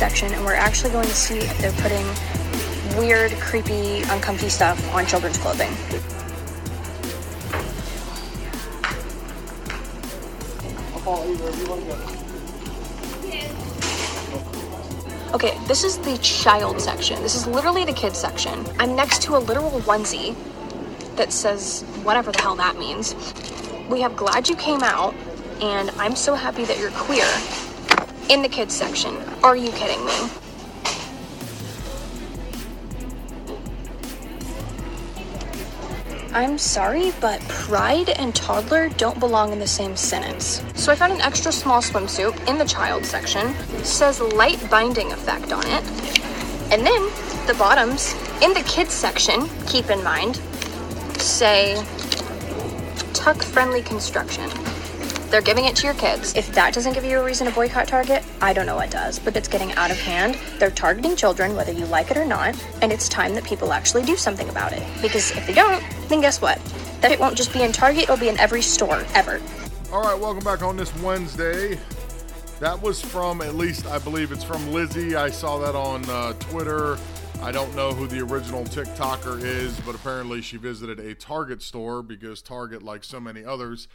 section and we're actually going to see if they're putting weird, creepy, uncomfy stuff on children's clothing. Okay, this is the child section. This is literally the kids section. I'm next to a literal onesie that says whatever the hell that means. We have Glad You Came Out and I'm so happy that you're queer in the kids section. Are you kidding me? I'm sorry, but pride and toddler don't belong in the same sentence. So I found an extra small swimsuit in the child section. It says light binding effect on it. And then the bottoms in the kids section, keep in mind, say tuck friendly construction. They're giving it to your kids. If that doesn't give you a reason to boycott Target, I don't know what does. But it's getting out of hand. They're targeting children, whether you like it or not, and it's time that people actually do something about it. Because if they don't, then guess what? That it won't just be in Target, it'll be in every store ever. All right, welcome back on this Wednesday. That was from, at least I believe it's from Lizzie. I saw that on uh, Twitter. I don't know who the original TikToker is, but apparently she visited a Target store because Target, like so many others,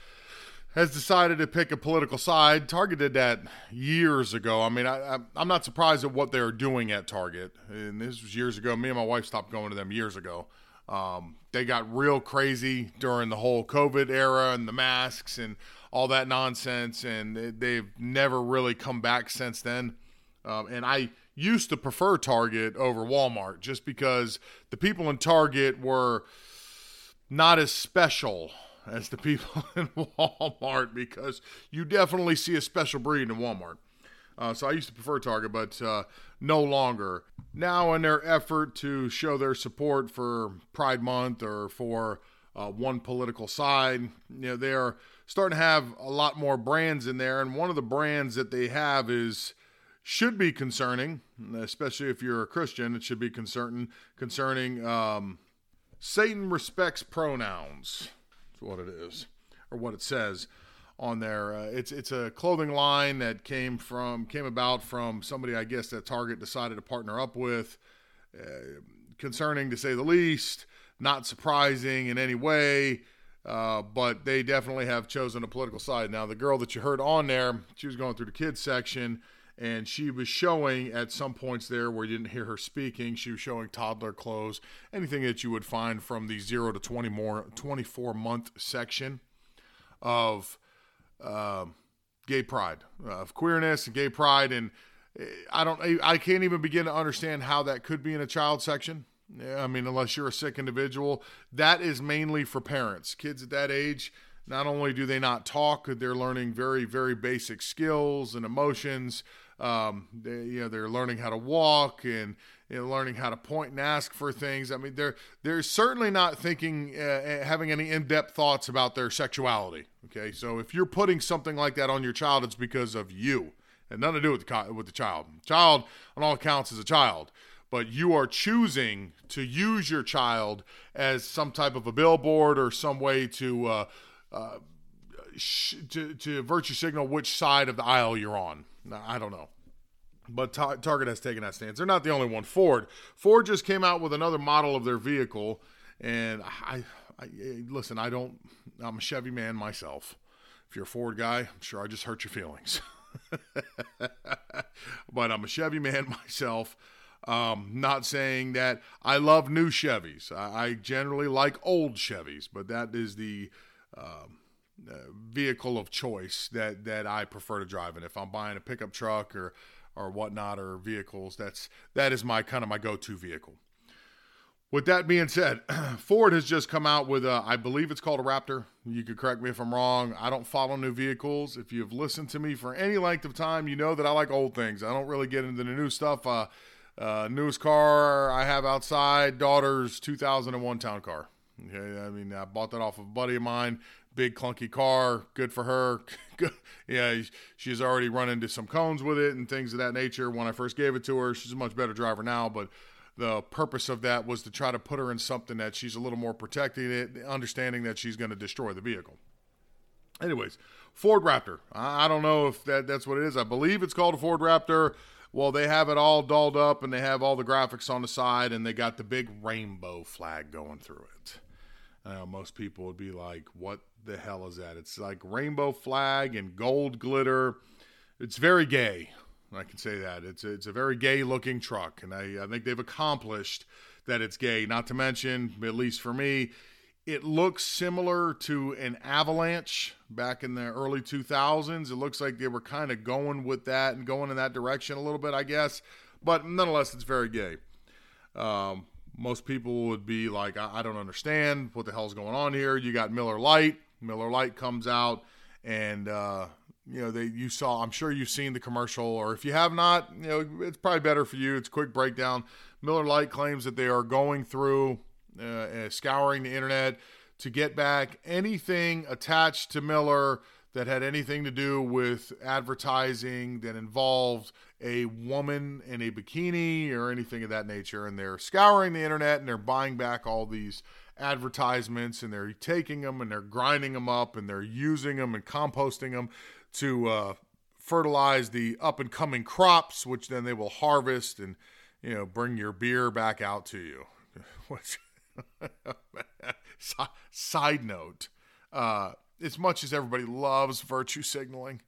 has decided to pick a political side. Target did that years ago. I mean, I, am not surprised at what they're doing at Target. And this was years ago. Me and my wife stopped going to them years ago. Um, they got real crazy during the whole COVID era and the masks and all that nonsense. And they've never really come back since then. Um, and I used to prefer Target over Walmart just because the people in Target were not as special as the people in Walmart because you definitely see a special breed in Walmart. Uh, so I used to prefer Target, but uh, no longer. Now, in their effort to show their support for Pride Month or for uh, one political side, you know, they are starting to have a lot more brands in there. And one of the brands that they have is should be concerning, especially if you're a Christian. It should be concerning concerning um, Satan respects pronouns what it is or what it says on there. Uh, it's it's a clothing line that came from came about from somebody I guess that Target decided to partner up with. Uh, concerning to say the least, not surprising in any way. Uh, but they definitely have chosen a political side. Now, the girl that you heard on there, she was going through the kids section, and she was showing at some points there where you didn't hear her speaking. She was showing toddler clothes anything that you would find from the 0 to 20 more 24 month section of uh, gay pride of queerness and gay pride. And i don't i can't even begin to understand how that could be in a child section. I mean unless you're a sick individual. That is mainly for parents. Kids at that age not only do they not talk they're learning very very basic skills and emotions um, they, you know, they're learning how to walk and you know, learning how to point and ask for things. I mean, they're they're certainly not thinking, uh, uh having any in-depth thoughts about their sexuality. Okay, so if you're putting something like that on your child, it's because of you, and nothing to do with the with the child. Child, on all accounts, is a child but you are choosing to use your child as some type of a billboard or some way to uh, uh, to, to virtue signal which side of the aisle you're on. I don't know. But ta- Target has taken that stance. They're not the only one. Ford, Ford just came out with another model of their vehicle, and I, I listen. I don't. I'm a Chevy man myself. If you're a Ford guy, I'm sure I just hurt your feelings. but I'm a Chevy man myself. Um, not saying that I love new Chevys. I, I, generally like old Chevys, but that is the um, vehicle of choice that that I prefer to drive. And if I'm buying a pickup truck or or whatnot or vehicles, that's that is my kind of my go-to vehicle. With that being said, Ford has just come out with a, I believe it's called a Raptor. You could correct me if I'm wrong. I don't follow new vehicles. If you've listened to me for any length of time, you know that I like old things. I don't really get into the new stuff. Uh, uh, newest car I have outside, daughter's 2001 town car. Okay, I mean, I bought that off of a buddy of mine big clunky car. Good for her. yeah, she's already run into some cones with it and things of that nature. When I first gave it to her, she's a much better driver now. But the purpose of that was to try to put her in something that she's a little more protected, It, understanding that she's going to destroy the vehicle. Anyways, Ford Raptor. I don't know if that, that's what it is. I believe it's called a Ford Raptor. Well, they have it all dolled up and they have all the graphics on the side and they got the big rainbow flag going through it. Know most people would be like, what the hell is that? It's like rainbow flag and gold glitter. It's very gay. I can say that. It's a, it's a very gay looking truck. And I, I think they've accomplished that it's gay. Not to mention, at least for me, it looks similar to an Avalanche back in the early 2000s. It looks like they were kind of going with that and going in that direction a little bit, I guess. But nonetheless, it's very gay. Um, most people would be like, I, I don't understand what the hell's going on here. You got Miller Lite. Miller Lite comes out, and uh, you know they you saw. I'm sure you've seen the commercial, or if you have not, you know it's probably better for you. It's a quick breakdown. Miller Lite claims that they are going through, uh, uh, scouring the internet to get back anything attached to Miller that had anything to do with advertising that involved a woman in a bikini or anything of that nature. And they're scouring the internet and they're buying back all these advertisements and they're taking them and they're grinding them up and they're using them and composting them to uh, fertilize the up and coming crops, which then they will harvest and you know bring your beer back out to you. Which side note, uh, as much as everybody loves virtue signaling,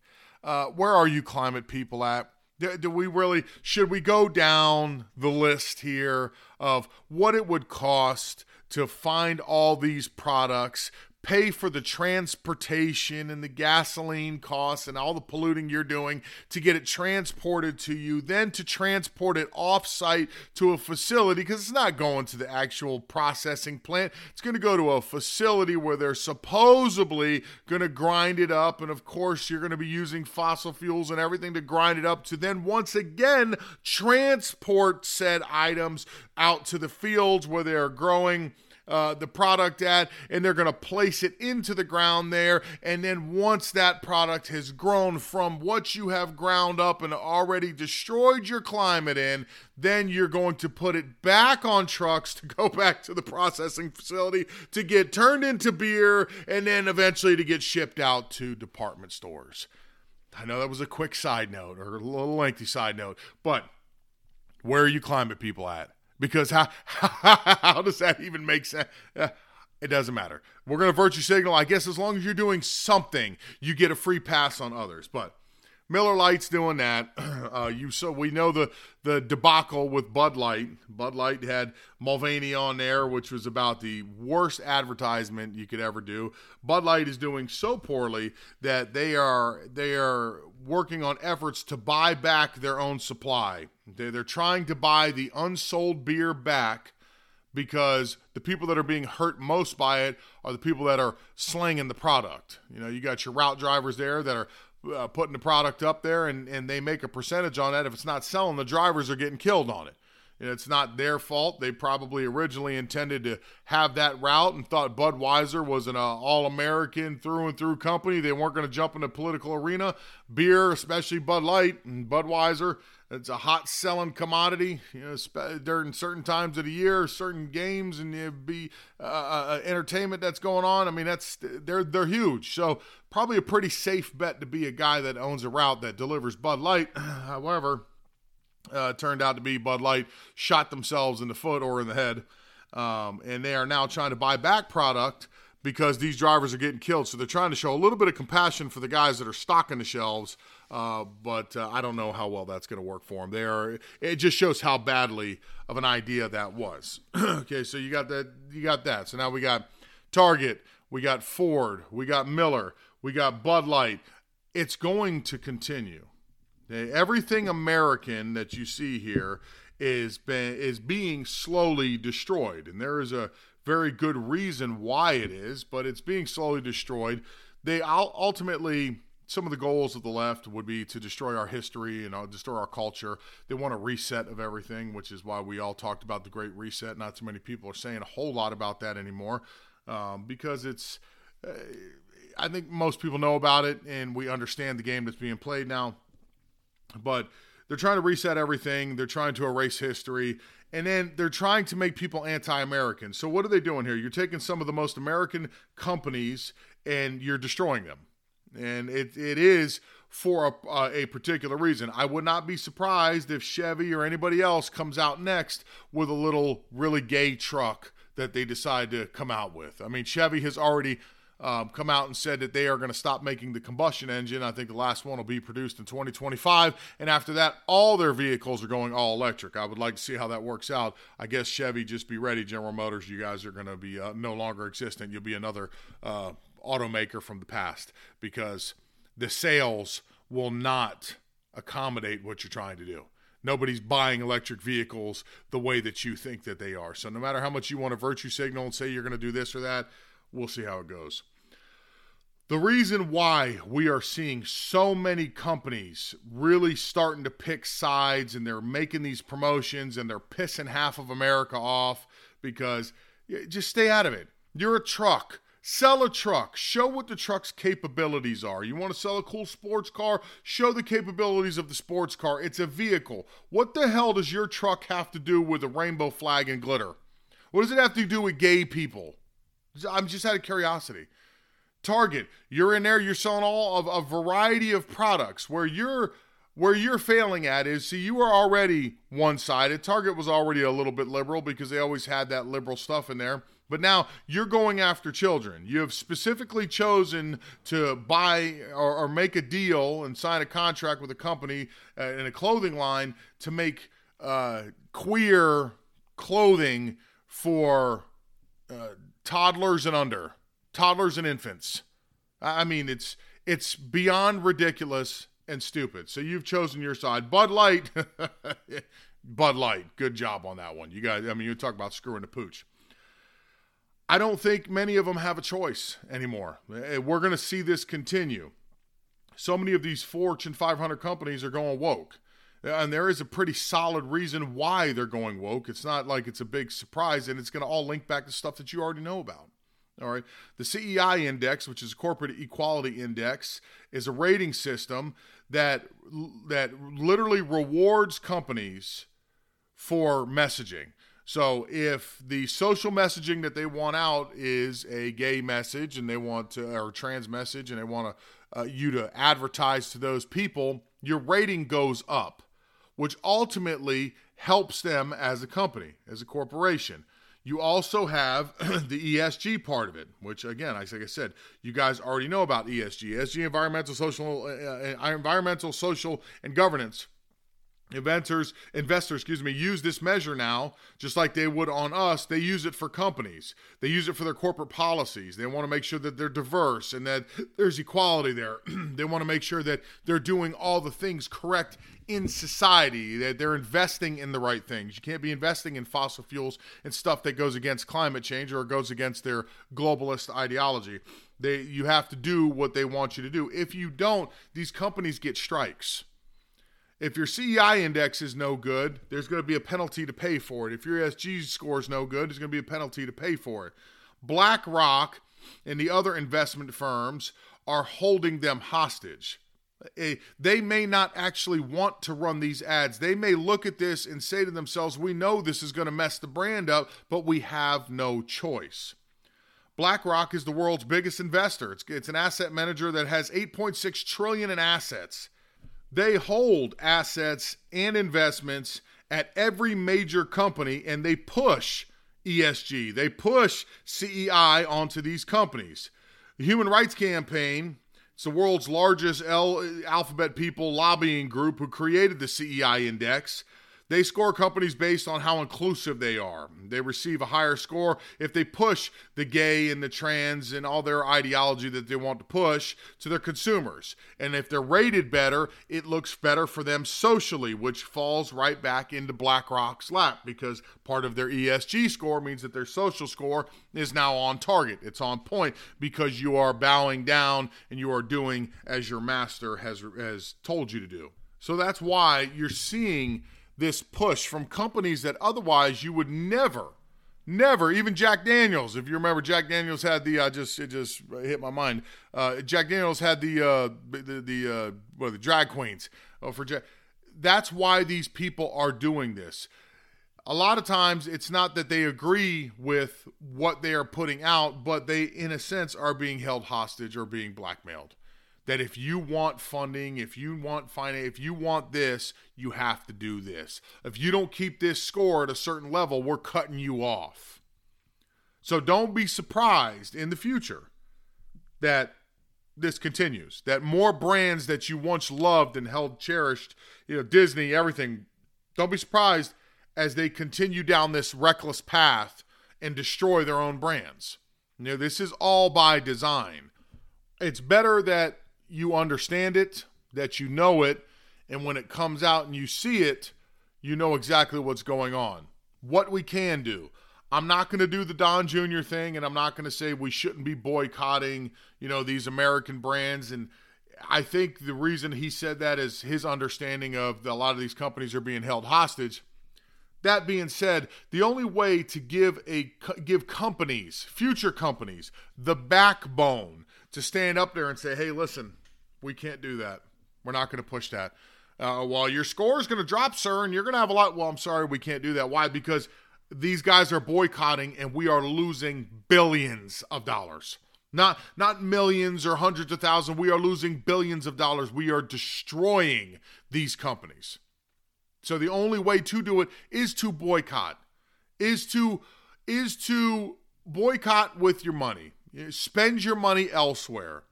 uh, where are you climate people at? Do, do, we really should we go down the list here of what it would cost to find all these products pay for the transportation and the gasoline costs and all the polluting you're doing to get it transported to you, then to transport it off-site to a facility because it's not going to the actual processing plant. It's going to go to a facility where they're supposedly going to grind it up and of course you're going to be using fossil fuels and everything to grind it up to then once again transport said items out to the fields where they are growing uh, the product at, and they're going to place it into the ground there. And then once that product has grown from what you have ground up and already destroyed your climate in, then you're going to put it back on trucks to go back to the processing facility to get turned into beer and then eventually to get shipped out to department stores. I know that was a quick side note or a little lengthy side note, but where are you climate people at? Because how how does that even make sense? Uh, it doesn't matter. We're going to virtue signal. I guess as long as you're doing something, you get a free pass on others. But Miller Lite's doing that. Uh, you so we know the the debacle with Bud Light. Bud Light had Mulvaney on there, which was about the worst advertisement you could ever do. Bud Light is doing so poorly that they are they are working on efforts to buy back their own supply. They're, they're trying to buy the unsold beer back because the people that are being hurt most by it are the people that are slinging the product. You know, you got your route drivers there that are uh, putting the product up there and, and they make a percentage on that. If it's not selling, the drivers are getting killed on it. It's not their fault. They probably originally intended to have that route and thought Budweiser was an uh, all American through and through company. They weren't going to jump into political arena. Beer, especially Bud Light and Budweiser, it's a hot selling commodity. You know, during certain times of the year, certain games, and it be uh, uh, entertainment that's going on. I mean, that's they're they're huge. So probably a pretty safe bet to be a guy that owns a route that delivers Bud Light. However uh, turned out to be Bud Light, shot themselves in the foot or in the head. Um, and they are now trying to buy back product because these drivers are getting killed. So they're trying to show a little bit of compassion for the guys that are stocking the shelves. Uh, but uh, I don't know how well that's going to work for them. They are. It just shows how badly of an idea that was. okay, so you got that. You got that. So now we got Target. We got Ford. We got Miller. We got Bud Light. It's going to continue. Everything American that you see here is been, is being slowly destroyed, and there is a very good reason why it is, but it's being slowly destroyed. They ultimately some of the goals of the left would be to destroy our history and uh, destroy our culture. They want a reset of everything, which is why we all talked about the Great Reset. Not too many people are saying a whole lot about that anymore um, because it's. Uh, I think most people know about it, and we understand the game that's being played now. But they're trying to reset everything. They're trying to erase history. And then they're trying to make people anti American. So, what are they doing here? You're taking some of the most American companies and you're destroying them. and it it is for a, uh, a particular reason. I would not be surprised if Chevy or anybody else comes out next with a little really gay truck that they decide to come out with. I mean, Chevy has already um, come out and said that they are going to stop making the combustion engine. I think the last one will be produced in 2025. And after that, all their vehicles are going all electric. I would like to see how that works out. I guess Chevy, just be ready, General Motors. You guys are going to be uh, no longer existent. You'll be another uh, automaker from the past because the sales will not accommodate what you're trying to do. Nobody's buying electric vehicles the way that you think that they are. So no matter how much you want to virtue signal and say you're going to do this or that, we'll see how it goes. The reason why we are seeing so many companies really starting to pick sides and they're making these promotions and they're pissing half of America off because just stay out of it. You're a truck. Sell a truck. Show what the truck's capabilities are. You want to sell a cool sports car? Show the capabilities of the sports car. It's a vehicle. What the hell does your truck have to do with a rainbow flag and glitter? What does it have to do with gay people? I'm just out of curiosity. Target, you're in there, you're selling all of a variety of products where you're where you're failing at is see you were already one-sided. Target was already a little bit liberal because they always had that liberal stuff in there. But now you're going after children. You have specifically chosen to buy or, or make a deal and sign a contract with a company uh, in a clothing line to make uh, queer clothing for uh, toddlers and under, toddlers and infants. I mean, it's it's beyond ridiculous and stupid. So you've chosen your side. Bud Light, Bud Light, good job on that one. You guys, I mean, you talk about screwing the pooch. I don't think many of them have a choice anymore. Eh, we're going to see this continue. So many of these Fortune 500 companies are going woke. And there is a pretty solid reason why they're going woke. It's not like it's a big surprise, and it's going to all link back to stuff that you already know about. All right. The CEI index, which is a corporate equality index, is a rating system that that literally rewards companies for messaging. So if the social messaging that they want out is a gay message and they want to or trans message and they want to uh, you to advertise to those people, your rating goes up which ultimately helps them as a company, as a corporation. You also have the ESG part of it, which again, like I said, you guys already know about ESG, ESG, environmental, social, uh, uh, environmental, social, and governance inventors investors excuse me use this measure now just like they would on us. They use it for companies. They use it for their corporate policies. They want to make sure that they're diverse and that there's equality there. They want to make sure that they're doing all the things correct in society that they're investing in the right things. You can't be investing in fossil fuels and stuff that goes against climate change or goes against their globalist ideology. They you have to do what they want you to do. If you don't these companies get strikes if your CEI index is no good, there's going to be a penalty to pay for it. If your ESG score is no good, there's going to be a penalty to pay for it. BlackRock and the other investment firms are holding them hostage. Eh, they may not actually want to run these ads. They may look at this and say to themselves, We know this is going to mess the brand up, but we have no choice. BlackRock is the world's biggest investor. It's, it's an asset manager that has 8.6 trillion in assets. They hold assets and investments at every major company and they push ESG. They push CEI onto these companies. The Human Rights Campaign, it's the world's largest L- alphabet people lobbying group who created the CEI index. They score companies based on how inclusive they are. They receive a higher score if they push the gay and the trans and all their ideology that they want to push to their consumers. And if they're rated better, it looks better for them socially, which falls right back into BlackRock's lap because part of their ESG score means that their social score is now on target. It's on point because you are bowing down and you are doing as your master has has told you to do. So that's why you're seeing this push from companies that otherwise you would never, never, even Jack Daniels. If you remember, Jack Daniels had the uh, just it just hit my mind. Uh, Jack Daniels had the uh, the the uh, what the drag queens oh, for Jack. That's why these people are doing this. A lot of times, it's not that they agree with what they are putting out, but they, in a sense, are being held hostage or being blackmailed. That if you want funding, if you want finance, if you want this, you have to do this. If you don't keep this score at a certain level, we're cutting you off. So don't be surprised in the future that this continues, that more brands that you once loved and held cherished, you know, Disney, everything, don't be surprised as they continue down this reckless path and destroy their own brands. You know, this is all by design. It's better that you understand it, that you know it, and when it comes out and you see it, you know exactly what's going on. What we can do. I'm not going to do the Don Jr. thing, and I'm not going to say we shouldn't be boycotting, you know, these American brands. And I think the reason he said that is his understanding of the, a lot of these companies are being held hostage. That being said, the only way to give a give companies, future companies, the backbone to stand up there and say, "Hey, listen, we can't do that. We're not going to push that." Uh, well, your score is going to drop, sir, and you're going to have a lot. Well, I'm sorry, we can't do that. Why? Because these guys are boycotting, and we are losing billions of dollars. Not not millions or hundreds of thousands. We are losing billions of dollars. We are destroying these companies. So the only way to do it is to boycott. Is to is to boycott with your money. Spend your money elsewhere.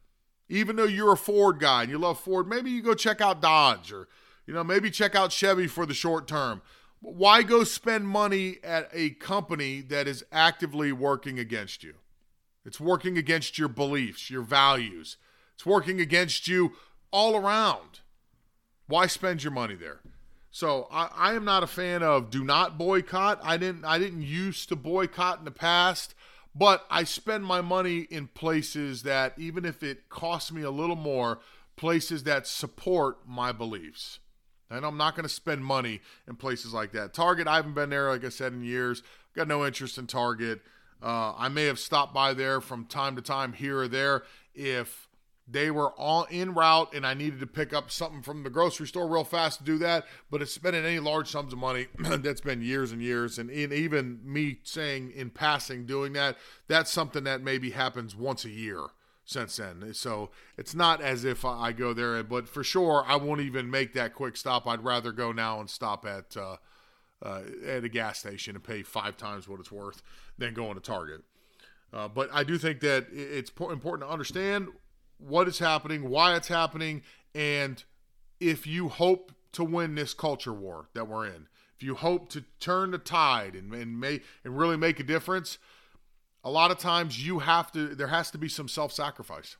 Even though you're a Ford guy and you love Ford, maybe you go check out Dodge or you know, maybe check out Chevy for the short term. Why go spend money at a company that is actively working against you? It's working against your beliefs, your values. It's working against you all around. Why spend your money there? So I, I, am not a fan of do not boycott. I didn't I didn't used to boycott in the past. But I spend my money in places that, even if it costs me a little more, places that support my beliefs. And I'm not going to spend money in places like that. Target, I haven't been there, like I said, in years. Got no interest in Target. Uh, I may have stopped by there from time to time here or there if they were all in route and I needed to pick up something from the grocery store real fast to do that. But it's spending any large sums of money, that's been years and years. And even me saying in passing doing that, that's something that maybe happens once a year since then. So it's not as if I go there, but for sure, I won't even make that quick stop. I'd rather go now and stop at, uh, uh, at a gas station and pay five times what it's worth than going to Target. Uh, but I do think that it's important to understand what is happening, why it's happening, and if you hope to win this culture war that we're in, if you hope to turn the tide and and, may, and really make a difference, a lot of times you have to there has to be some self-sacrifice.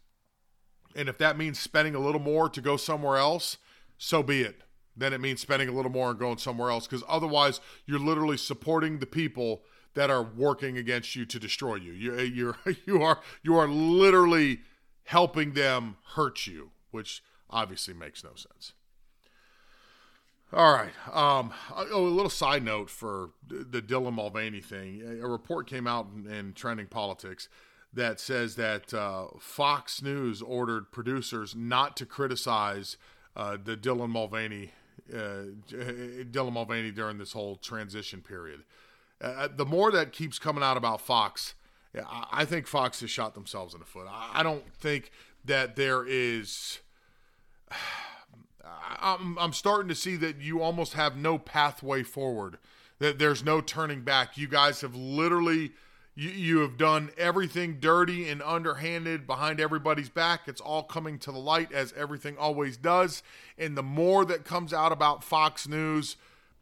And if that means spending a little more to go somewhere else, so be it. Then it means spending a little more and going somewhere else because otherwise you're literally supporting the people that are working against you to destroy you. You eh, you're you are you are literally helping them hurt you, which obviously makes no sense. All right. Um, oh, a little side note for the Dylan Mulvaney thing. A report came out in, in Trending Politics that says that uh, Fox News ordered producers not to criticize uh, the Dylan Mulvaney, uh, Dylan Mulvaney during this whole transition period. Uh, the more that keeps coming out about Fox, I think Fox has shot themselves in the foot. I don't think that there is. I'm, I'm starting to see that you almost have no pathway forward. That there's no turning back. You guys have literally, you, you have done everything dirty and underhanded behind everybody's back. It's all coming to the light as everything always does. And the more that comes out about Fox News,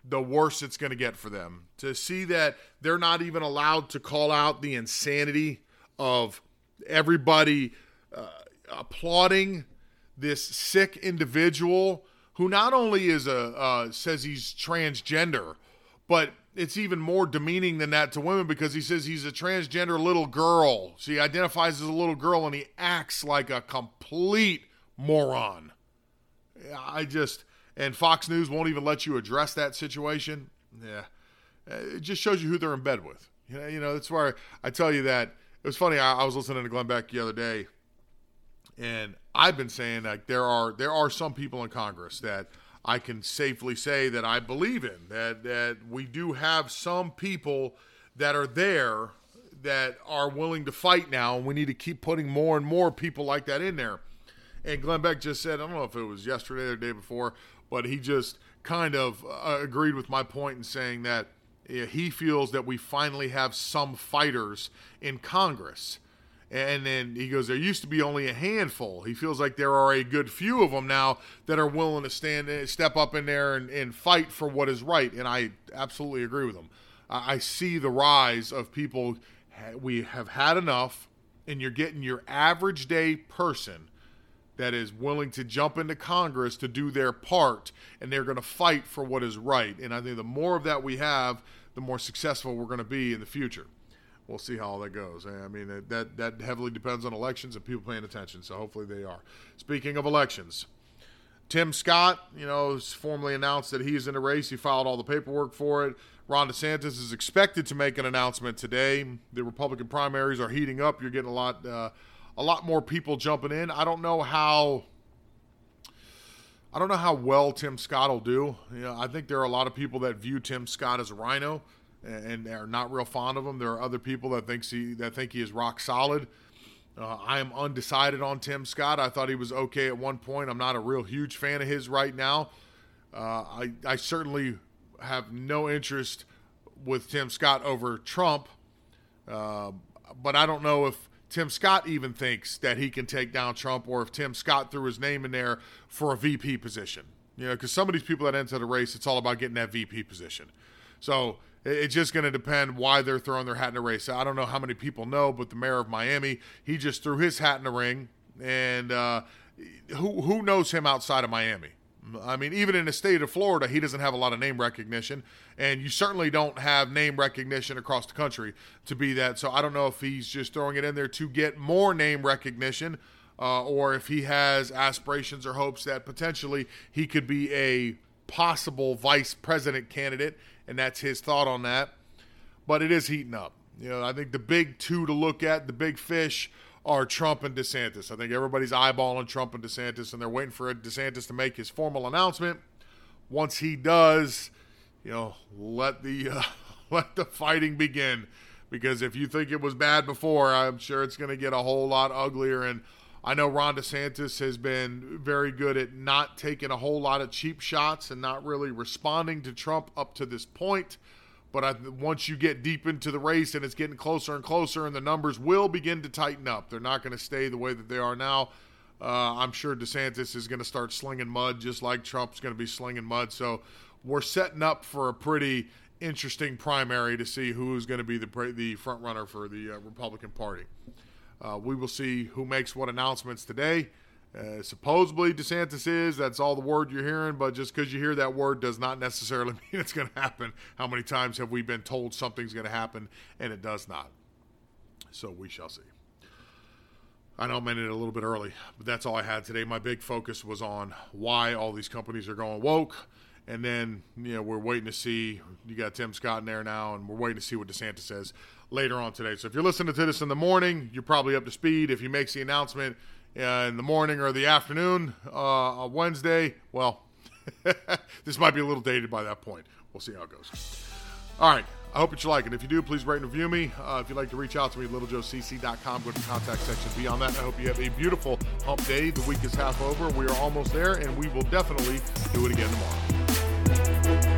the worse it's going to get for them. To see that they're not even allowed to call out the insanity of everybody uh, applauding this sick individual who not only is a uh, says he's transgender, but it's even more demeaning than that to women because he says he's a transgender little girl. So he identifies as a little girl and he acts like a complete moron. I just and Fox News won't even let you address that situation. Yeah, it just shows you who they're in bed with. You know, you know that's why I tell you that it was funny. I, I was listening to Glenn Beck the other day, and I've been saying like there are there are some people in Congress that I can safely say that I believe in that that we do have some people that are there that are willing to fight now, and we need to keep putting more and more people like that in there. And Glenn Beck just said, I don't know if it was yesterday or the day before, but he just kind of uh, agreed with my point in saying that he feels that we finally have some fighters in Congress. And then he goes, There used to be only a handful. He feels like there are a good few of them now that are willing to stand, step up in there and, and fight for what is right. And I absolutely agree with him. I see the rise of people. We have had enough, and you're getting your average day person that is willing to jump into Congress to do their part, and they're going to fight for what is right. And I think the more of that we have, the more successful we're going to be in the future. We'll see how all that goes. I mean, that that heavily depends on elections and people paying attention. So hopefully they are. Speaking of elections, Tim Scott, you know, formally announced that he is in the race. He filed all the paperwork for it. Ron DeSantis is expected to make an announcement today. The Republican primaries are heating up. You're getting a lot. Uh, a lot more people jumping in. I don't know how. I don't know how well Tim Scott will do. You know, I think there are a lot of people that view Tim Scott as a RINO and, are not real fond of him. There are other people that thinks he that think he is rock solid. Uh, I am undecided on Tim Scott. I thought he was okay at one point. I'm not a real huge fan of his right now. Uh, I, I certainly have no interest with Tim Scott over Trump, uh, but I don't know if Tim Scott even thinks that he can take down Trump, or if Tim Scott threw his name in there for a VP position. You know, because some of these people that enter the race, it's all about getting that VP position. So it's just going to depend why they're throwing their hat in the race. I don't know how many people know, but the mayor of Miami, he just threw his hat in the ring, and uh, who who knows him outside of Miami? I mean, even in the state of Florida, he doesn't have a lot of name recognition, and you certainly don't have name recognition across the country to be that. So I don't know if he's just throwing it in there to get more name recognition, uh, or if he has aspirations or hopes that potentially he could be a possible vice president candidate, and that's his thought on that. But it is heating up. You know, I think the big two to look at, the big fish, are Trump and DeSantis. I think everybody's eyeballing Trump and DeSantis, and they're waiting for DeSantis to make his formal announcement. Once he does, you know, let the uh, let the fighting begin. Because if you think it was bad before, I'm sure it's going to get a whole lot uglier. And I know Ron DeSantis has been very good at not taking a whole lot of cheap shots and not really responding to Trump up to this point. But I, once you get deep into the race and it's getting closer and closer, and the numbers will begin to tighten up, they're not going to stay the way that they are now. Uh, I'm sure DeSantis is going to start slinging mud just like Trump's going to be slinging mud. So we're setting up for a pretty interesting primary to see who's going to be the the front runner for the uh, Republican Party. Uh, we will see who makes what announcements today. Uh, supposedly DeSantis is. That's all the word you're hearing. But just because you hear that word does not necessarily mean it's going to happen. How many times have we been told something's going to happen and it does not? So we shall see. I know I'm ending it a little bit early, but that's all I had today. My big focus was on why all these companies are going woke. And then, you know, we're waiting to see. You got Tim Scott in there now, and we're waiting to see what DeSantis says later on today. So if you're listening to this in the morning, you're probably up to speed. If he makes the announcement, in the morning or the afternoon uh, on Wednesday, well, this might be a little dated by that point. We'll see how it goes. All right. I hope that you like it. If you do, please rate and review me. Uh, if you'd like to reach out to me, littlejoecc.com, go to the contact section. Beyond that, I hope you have a beautiful hump day. The week is half over. We are almost there, and we will definitely do it again tomorrow.